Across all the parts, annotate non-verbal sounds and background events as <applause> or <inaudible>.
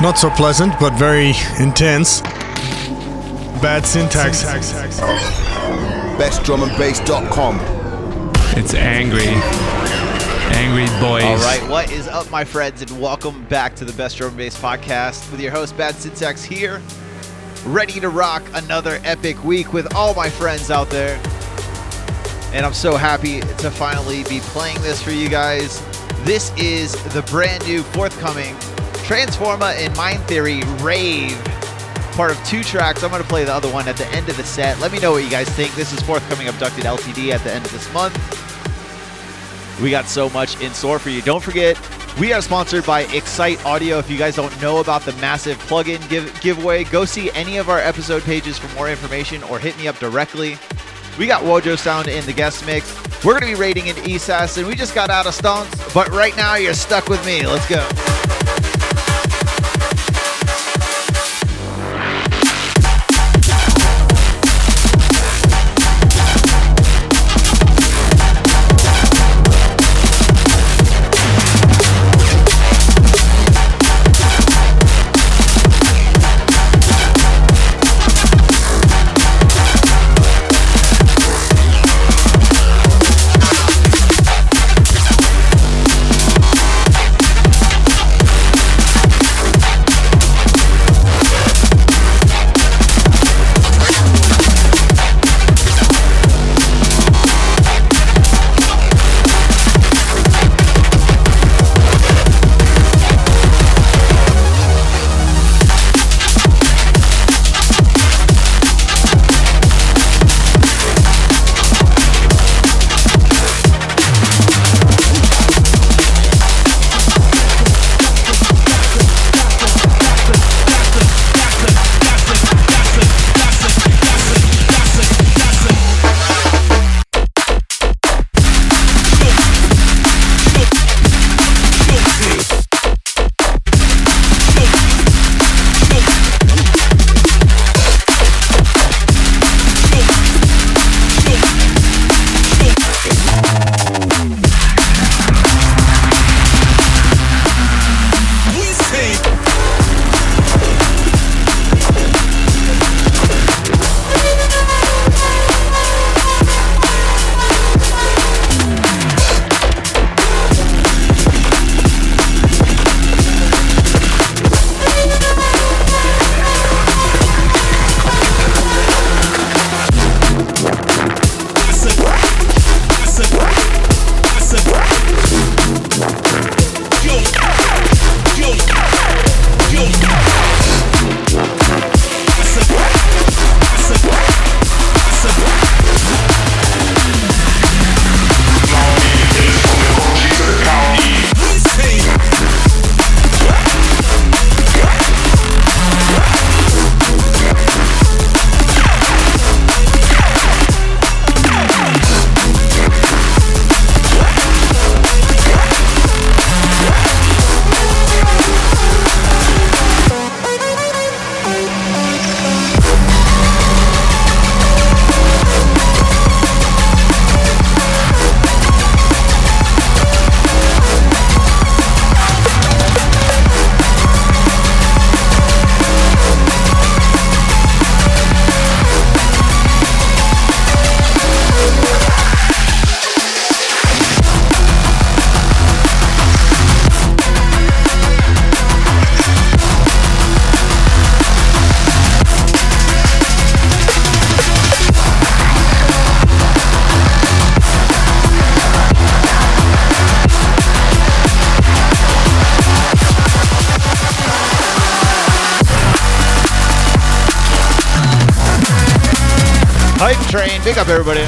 Not so pleasant, but very intense. Bad syntax. BestDrumAndBass.com. It's angry. Angry boys. All right, what is up, my friends, and welcome back to the Best Drum and Bass podcast with your host, Bad Syntax, here, ready to rock another epic week with all my friends out there. And I'm so happy to finally be playing this for you guys. This is the brand new forthcoming Transforma and Mind Theory Rave, part of two tracks. I'm going to play the other one at the end of the set. Let me know what you guys think. This is forthcoming Abducted LTD at the end of this month. We got so much in store for you. Don't forget, we are sponsored by Excite Audio. If you guys don't know about the massive plugin give- giveaway, go see any of our episode pages for more information or hit me up directly. We got Wojosound in the guest mix. We're going to be rating in ESAS, and we just got out of stunts, but right now you're stuck with me. Let's go. Up, everybody.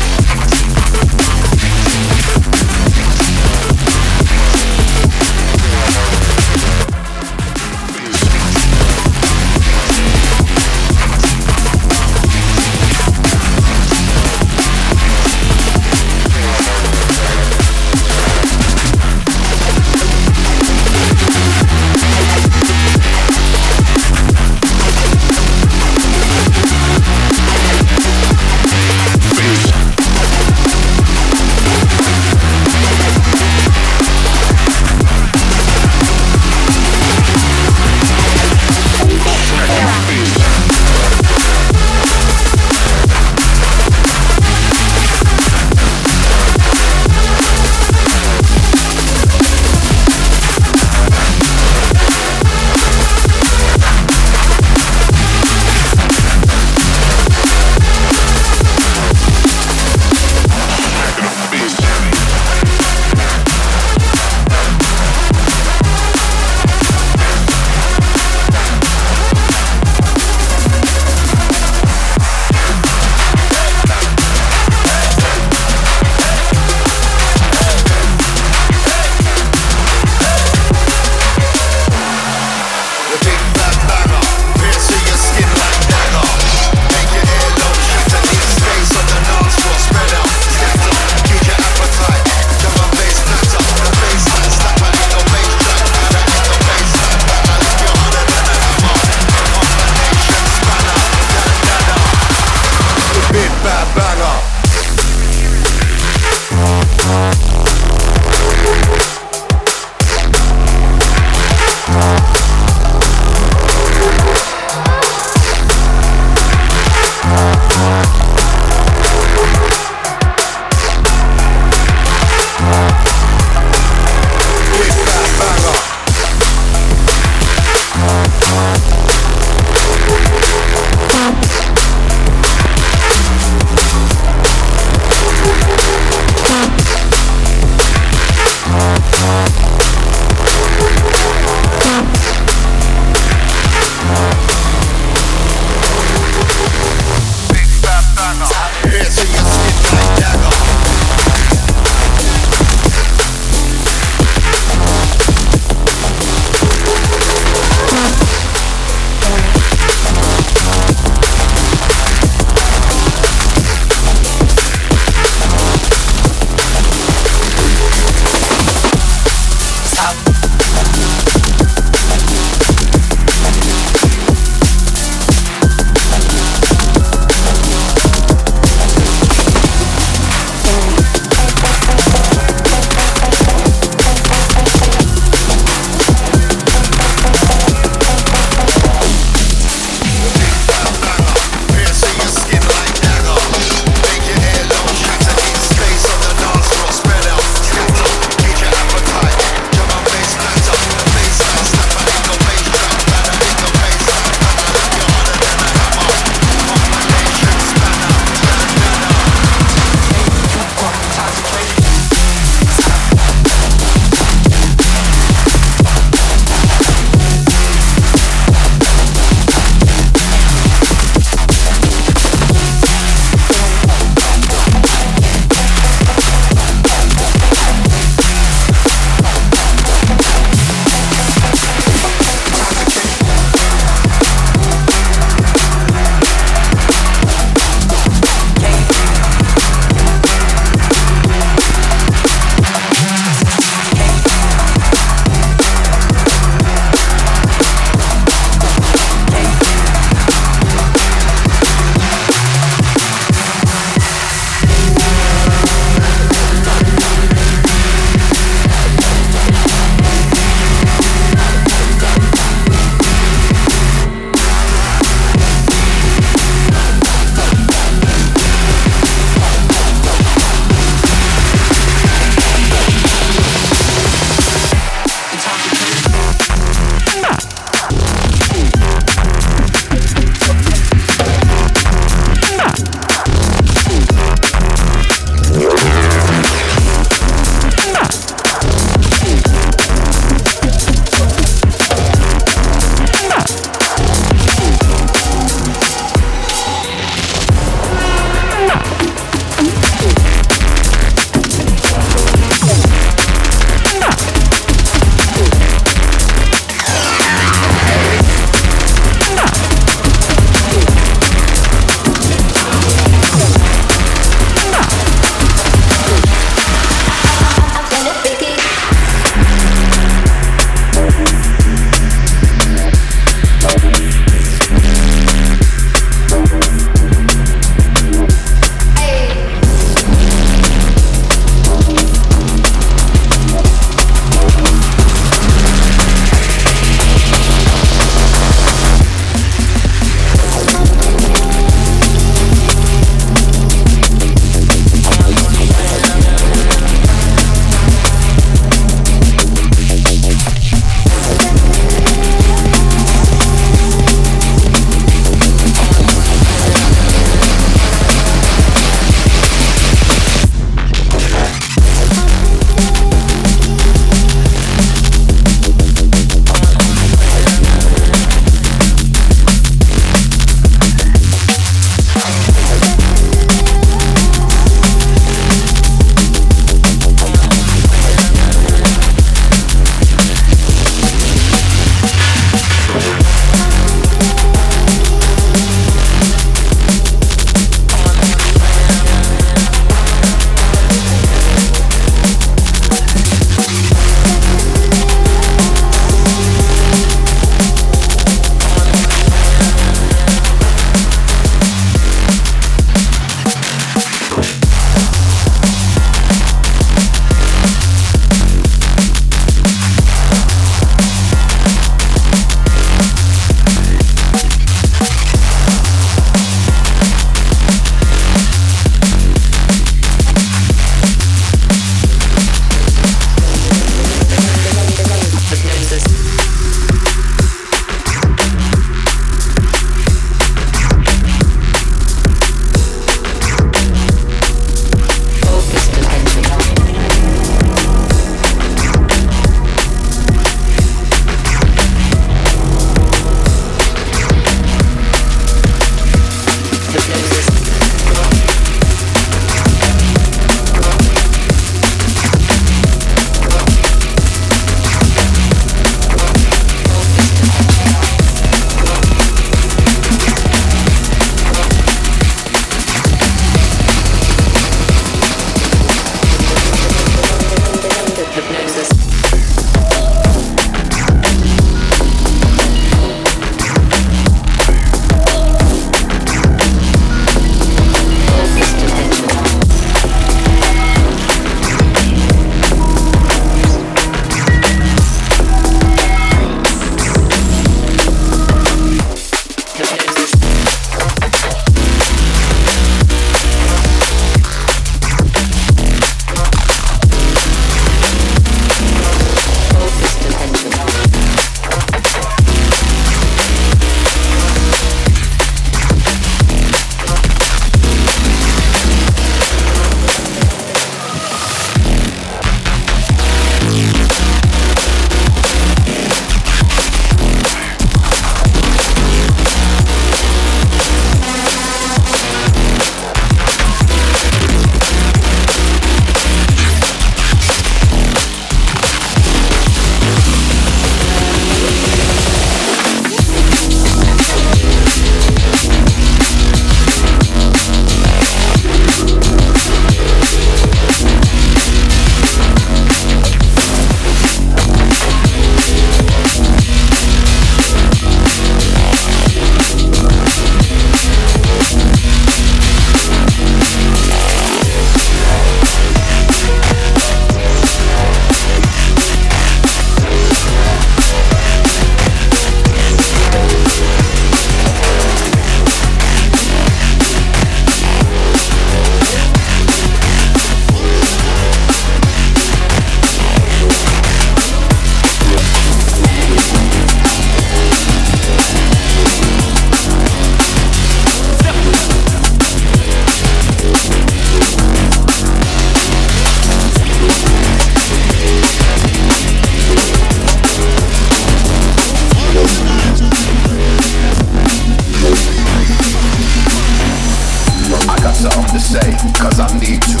cause I need to.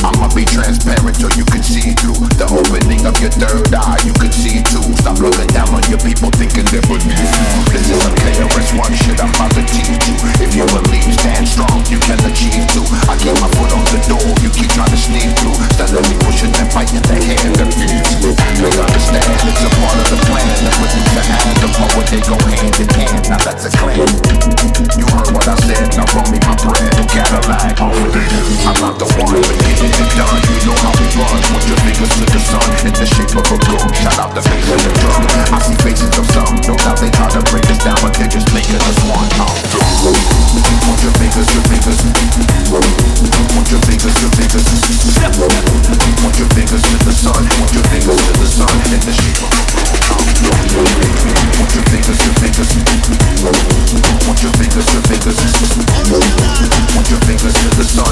I'ma be transparent so you can see through the opening of your third eye, you can see too. Stop looking down on your people thinking they're beneath you. This is a KRS-One shit I'm about to teach you. If you believe, stand strong, you can achieve too. I keep my foot on the door, you keep trying to sneak through. Steadily pushing and biting the hand that feeds you. They understand it's a part of the plan. And with me to add the power, they go hand in hand. Now that's a claim You heard what I said, now roll me my bread. Cadillac, over the I'm not the one, but getting it done. You know how we run. Put your fingers to the sun in the shape of a gun. Shout out the face of the drum. I see faces of some, no doubt they try to break us down, but they're just making us one. Put your fingers, your fingers. Put your fingers, your fingers. Want your fingers to the sun. Want your fingers to the sun in the shape of a gun. Put your fingers, your fingers. Put your fingers, your fingers. Put your fingers to the sun.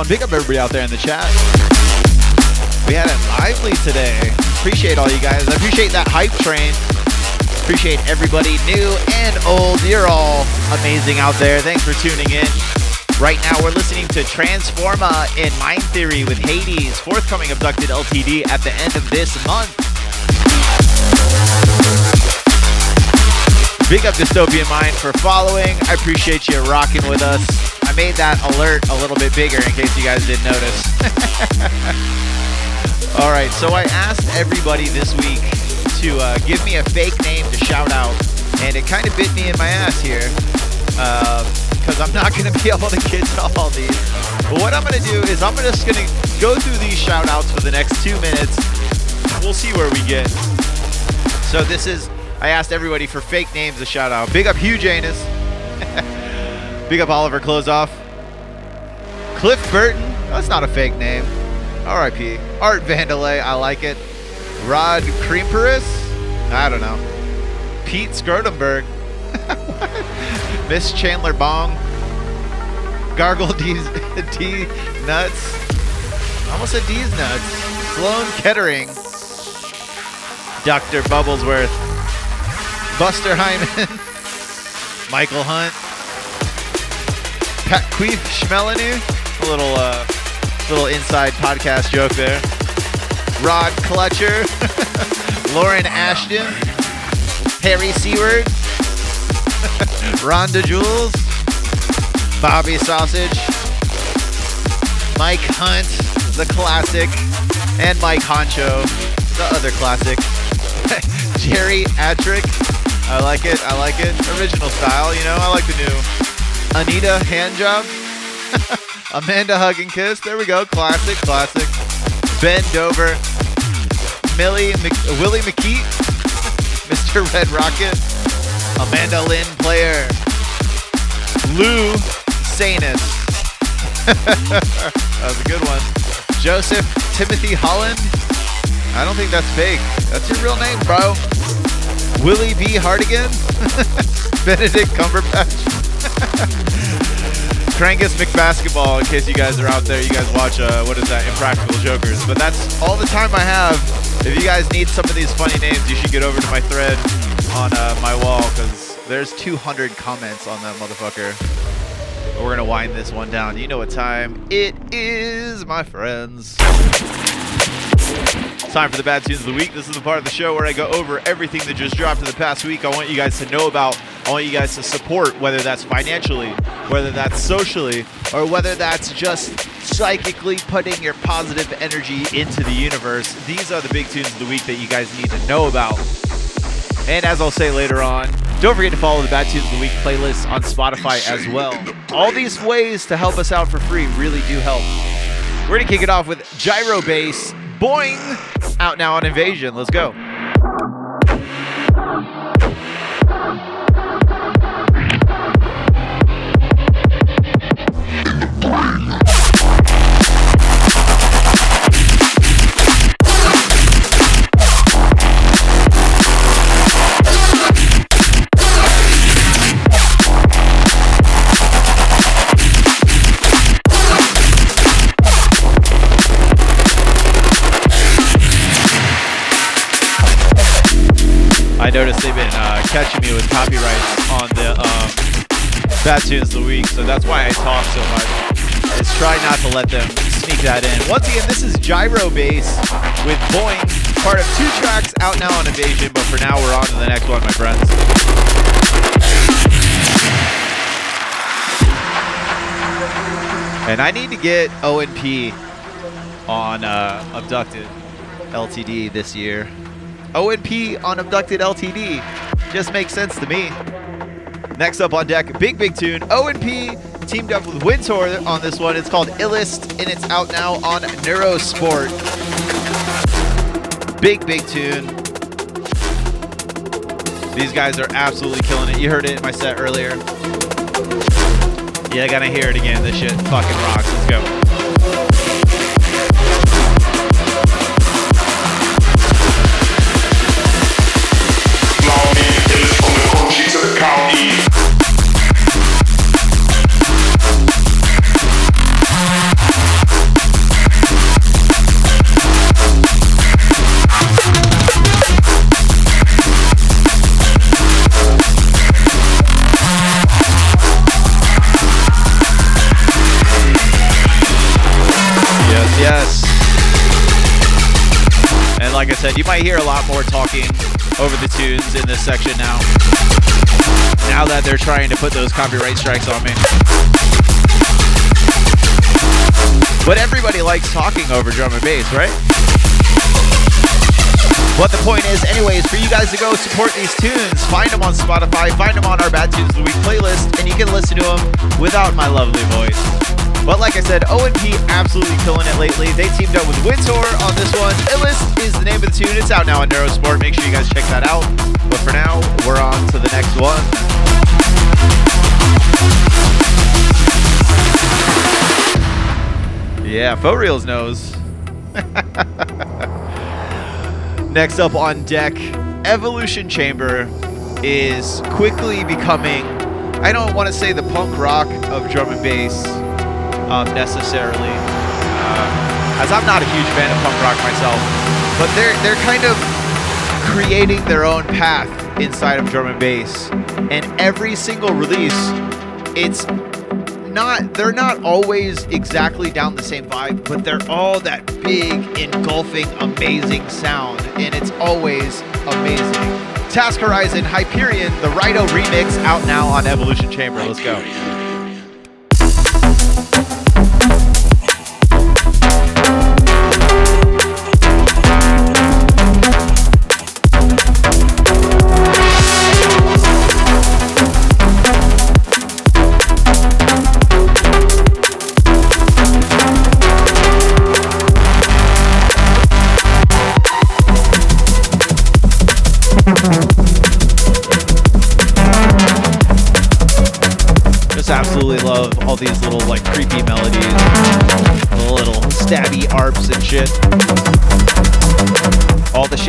one. Big up everybody out there in the chat. We had it lively today. Appreciate all you guys. I appreciate that hype train. Appreciate everybody new and old. You're all amazing out there. Thanks for tuning in. Right now, we're listening to Transforma in Mind Theory with Hades, forthcoming Abducted LTD at the end of this month. Big up Dystopian Mind for following. I appreciate you rocking with us. Made that alert a little bit bigger in case you guys didn't notice. <laughs> All right, so I asked everybody this week to uh, give me a fake name to shout out, and it kind of bit me in my ass here because I'm not going to be <laughs> able to get to all these. But what I'm going to do is I'm just going to go through these shout outs for the next two minutes. We'll see where we get. So this is I asked everybody for fake names to shout out. Big up Hugh Janus. <laughs> Big up Oliver Closeoff. Cliff Burton. That's not a fake name. R.I.P. Art Vandalay. I like it. Rod Creamperis. I don't know. Pete Scrotumberg. <laughs> Miss Chandler Bong. Gargle <laughs> D's, D Nuts. Almost said D's Nuts. Sloan Kettering. Dr. Bubblesworth. Buster Hyman, <laughs> Michael Hunt, Pat Queef Schmelenu, a little uh, little inside podcast joke there. Rod Clutcher, <laughs> Lauren Ashton, Harry Seward, <laughs> Rhonda Jules, Bobby Sausage, Mike Hunt, the classic, and Mike Honcho, the other classic. <laughs> Jerry Atrick, I like it. I like it. Original style, you know. I like the new Anita Handjob. <laughs> Amanda Hug and Kiss. There we go. Classic, classic. Ben Dover. Millie Mc- Willie McKeet. <laughs> Mr. Red Rocket. Amanda Lynn Player. Lou Sanus. <laughs> that was a good one. Joseph Timothy Holland. I don't think that's fake. That's your real name, bro. Willie B. Hardigan, Benedict Cumberbatch, <laughs> Krangus McBasketball. In case you guys are out there, you guys watch uh, what is that, Impractical Jokers. But that's all the time I have. If you guys need some of these funny names, you should get over to my thread on uh, my wall because there's 200 comments on that motherfucker. But we're gonna wind this one down. You know what time it is, my friends. Time for the bad tunes of the week. This is the part of the show where I go over everything that just dropped in the past week. I want you guys to know about. I want you guys to support, whether that's financially, whether that's socially, or whether that's just psychically putting your positive energy into the universe. These are the big tunes of the week that you guys need to know about. And as I'll say later on, don't forget to follow the Bad Tunes of the Week playlist on Spotify as well. All these ways to help us out for free really do help. We're going to kick it off with Gyro Bass Boing! Out now on Invasion. Let's go. I noticed they've been uh, catching me with copyrights on the um, Bad Tunes of the Week, so that's why I talk so much. Is try not to let them sneak that in. Once again, this is Gyro Bass with Boing, part of two tracks out now on Invasion, but for now we're on to the next one, my friends. And I need to get ONP on uh, Abducted LTD this year. ONP on Abducted LTD just makes sense to me. Next up on deck, big, big tune. ONP teamed up with Winter on this one. It's called Illest, and it's out now on Neurosport. Big, big tune. These guys are absolutely killing it. You heard it in my set earlier. Yeah, I gotta hear it again. This shit fucking rocks. Let's go. Said, you might hear a lot more talking over the tunes in this section now. Now that they're trying to put those copyright strikes on me. But everybody likes talking over drum and bass, right? But the point is, anyways, for you guys to go support these tunes, find them on Spotify, find them on our Bad Tunes of the Week playlist, and you can listen to them without my lovely voice. But like I said, O&P absolutely killing it lately. They teamed up with Winter on this one. Illest is the name of the tune. It's out now on Neurosport. Make sure you guys check that out. But for now, we're on to the next one. Yeah, Faux Reels knows. <laughs> Next up on deck, Evolution Chamber is quickly becoming, I don't want to say the punk rock of drum and bass um, necessarily, uh, as I'm not a huge fan of punk rock myself, but they're, they're kind of creating their own path inside of drum and bass. And every single release, it's not they're not always exactly down the same vibe, but they're all that big, engulfing, amazing sound, and it's always amazing. Task Horizon Hyperion, the Rido remix, out now on Evolution Chamber. Let's go.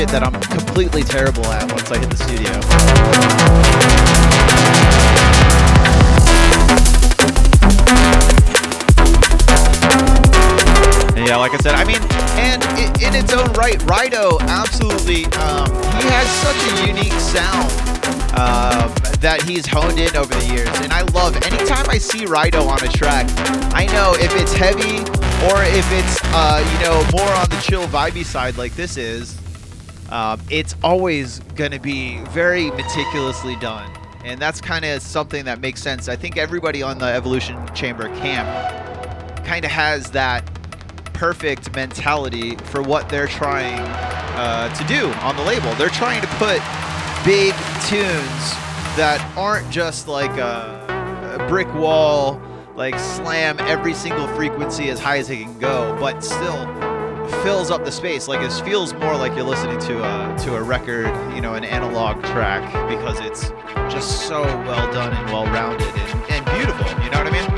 Shit that I'm completely terrible at once I hit the studio. Yeah, like I said, I mean, and in its own right, Rido absolutely, um, he has such a unique sound um, that he's honed in over the years. And I love anytime I see Rido on a track, I know if it's heavy or if it's, uh, you know, more on the chill, vibey side like this is, um, it's always going to be very meticulously done. And that's kind of something that makes sense. I think everybody on the Evolution Chamber camp kind of has that perfect mentality for what they're trying uh, to do on the label. They're trying to put big tunes that aren't just like a, a brick wall, like slam every single frequency as high as it can go, but still fills up the space. Like it feels more like you're listening to a to a record, you know, an analog track because it's just so well done and well rounded and, and beautiful. You know what I mean?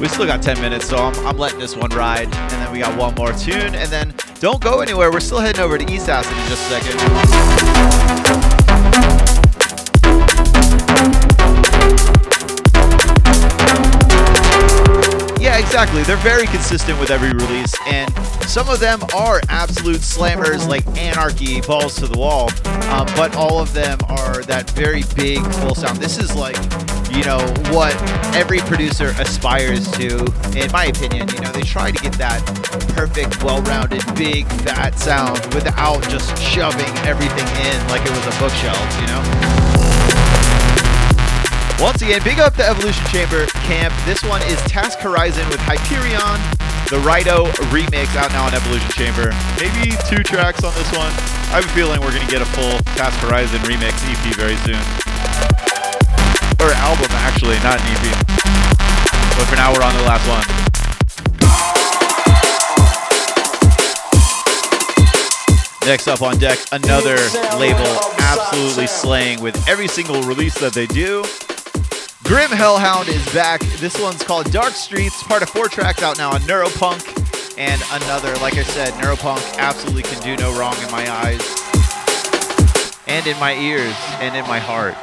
We still got 10 minutes, so I'm, I'm letting this one ride. And then we got one more tune. And then don't go anywhere. We're still heading over to East Acid in just a second. Exactly. They're very consistent with every release, and some of them are absolute slammers like Anarchy, Balls to the Wall, um, but all of them are that very big full sound. This is like, you know, what every producer aspires to, in my opinion. You know, they try to get that perfect, well rounded, big, fat sound without just shoving everything in like it was a bookshelf, you know? Once again, big up the Evolution Chamber camp. This one is Task Horizon with Hyperion, the Rido remix out now on Evolution Chamber. Maybe two tracks on this one. I have a feeling we're going to get a full Task Horizon remix EP very soon. Or album, actually, not an EP. But for now, we're on to the last one. Next up on deck, another label absolutely slaying with every single release that they do. Grim Hellhound is back. This one's called Dark Streets, part of four tracks out now on Neuropunk. And another, like I said, Neuropunk absolutely can do no wrong in my eyes, and in my ears, and in my heart.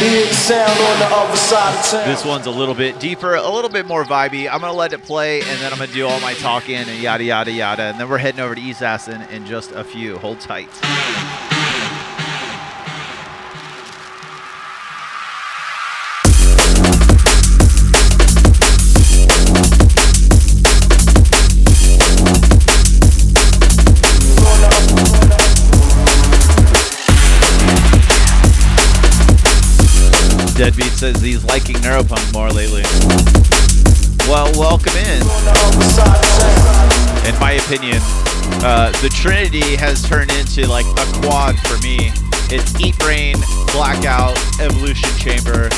On the other side of town. This one's a little bit deeper, a little bit more vibey. I'm gonna let it play, and then I'm gonna do all my talking and yada yada yada. And then we're heading over to East Assassin in just a few. Hold tight. Says he's liking Neuropunk more lately. Well, welcome in. In my opinion, uh, the Trinity has turned into like a quad for me. It's Eatbrain, Blackout, Evolution Chamber,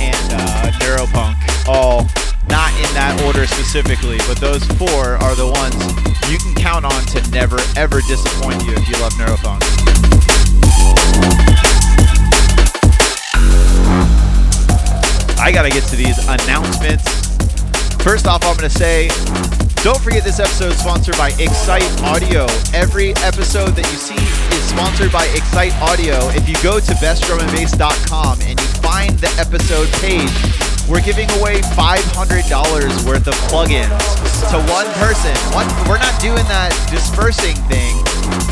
and uh, Neuropunk. All not in that order specifically, but those four are the ones you can count on to never ever disappoint you if you love Neuropunk. I gotta get to these announcements. First off, I'm gonna say, don't forget this episode is sponsored by Excite Audio. Every episode that you see is sponsored by Excite Audio. If you go to bestdrumandbass.com and you find the episode page, we're giving away $500 worth of plugins to one person. One, we're not doing that dispersing thing.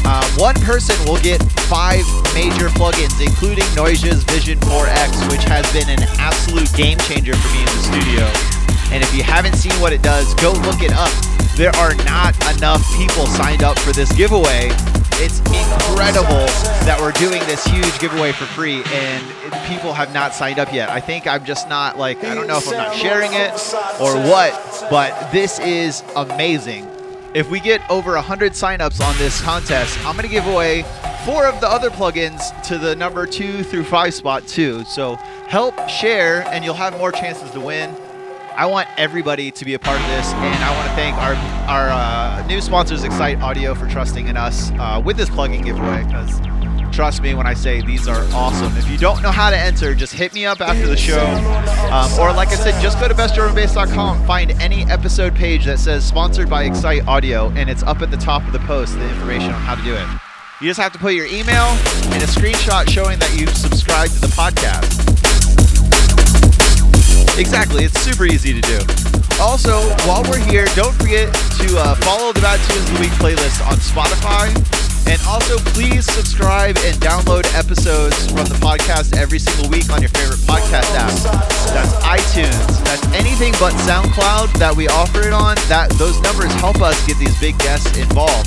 Uh, one person will get five major plugins, including Noise's Vision 4X, which has been an absolute game changer for me in the studio. And if you haven't seen what it does, go look it up. There are not enough people signed up for this giveaway. It's incredible that we're doing this huge giveaway for free and people have not signed up yet. I think I'm just not like, I don't know if I'm not sharing it or what, but this is amazing. If we get over 100 signups on this contest, I'm going to give away four of the other plugins to the number two through five spot too. So help share and you'll have more chances to win. I want everybody to be a part of this, and I want to thank our our uh, new sponsors, Excite Audio, for trusting in us uh, with this plugin giveaway. Because trust me when I say these are awesome. If you don't know how to enter, just hit me up after the show, um, or like I said, just go to bestdrumandbass.com, find any episode page that says sponsored by Excite Audio, and it's up at the top of the post the information on how to do it. You just have to put your email and a screenshot showing that you've subscribed to the podcast. Exactly, it's super easy to do. Also, while we're here, don't forget to uh, follow the Bad Tunes of the Week playlist on Spotify. And also, please subscribe and download episodes from the podcast every single week on your favorite podcast app. That's iTunes. That's anything but SoundCloud that we offer it on. That those numbers help us get these big guests involved.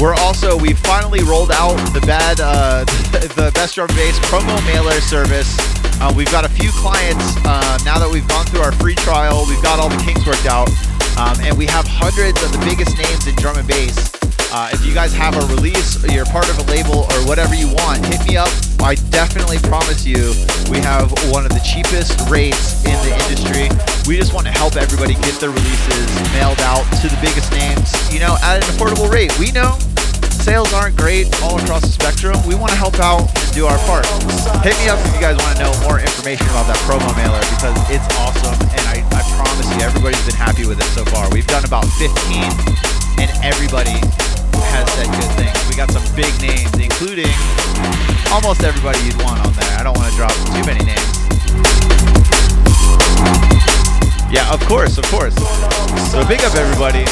We're also we finally rolled out the bad uh, <laughs> the best drum bass promo mailer service. Uh, we've got a few clients uh, now that we've gone through our free trial. We've got all the kinks worked out, um, and we have hundreds of the biggest names in drum and bass. Uh, if you guys have a release, or you're part of a label, or whatever you want, hit me up. I definitely promise you, we have one of the cheapest rates in the industry. We just want to help everybody get their releases mailed out to the biggest names, you know, at an affordable rate. We know sales aren't great all across the spectrum. We want to help out and do our part. Hit me up if you guys want to know more information about that promo mailer because it's awesome and I, I promise you everybody's been happy with it so far. We've done about 15 and everybody has said good things. We got some big names, including almost everybody you'd want on there. I don't want to drop too many names. Yeah, of course, of course. So big up everybody.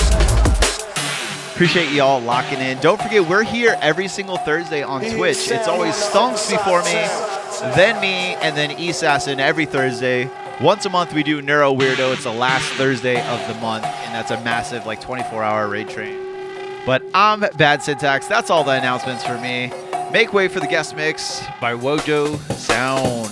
Appreciate y'all locking in. Don't forget, we're here every single Thursday on Twitch. It's always Stonks before me, then me, and then Assassin every Thursday. Once a month, we do Neuro Weirdo. It's the last Thursday of the month, and that's a massive, like, 24 hour raid train. But I'm Bad Syntax. That's all the announcements for me. Make way for the guest mix by Wojo Sound.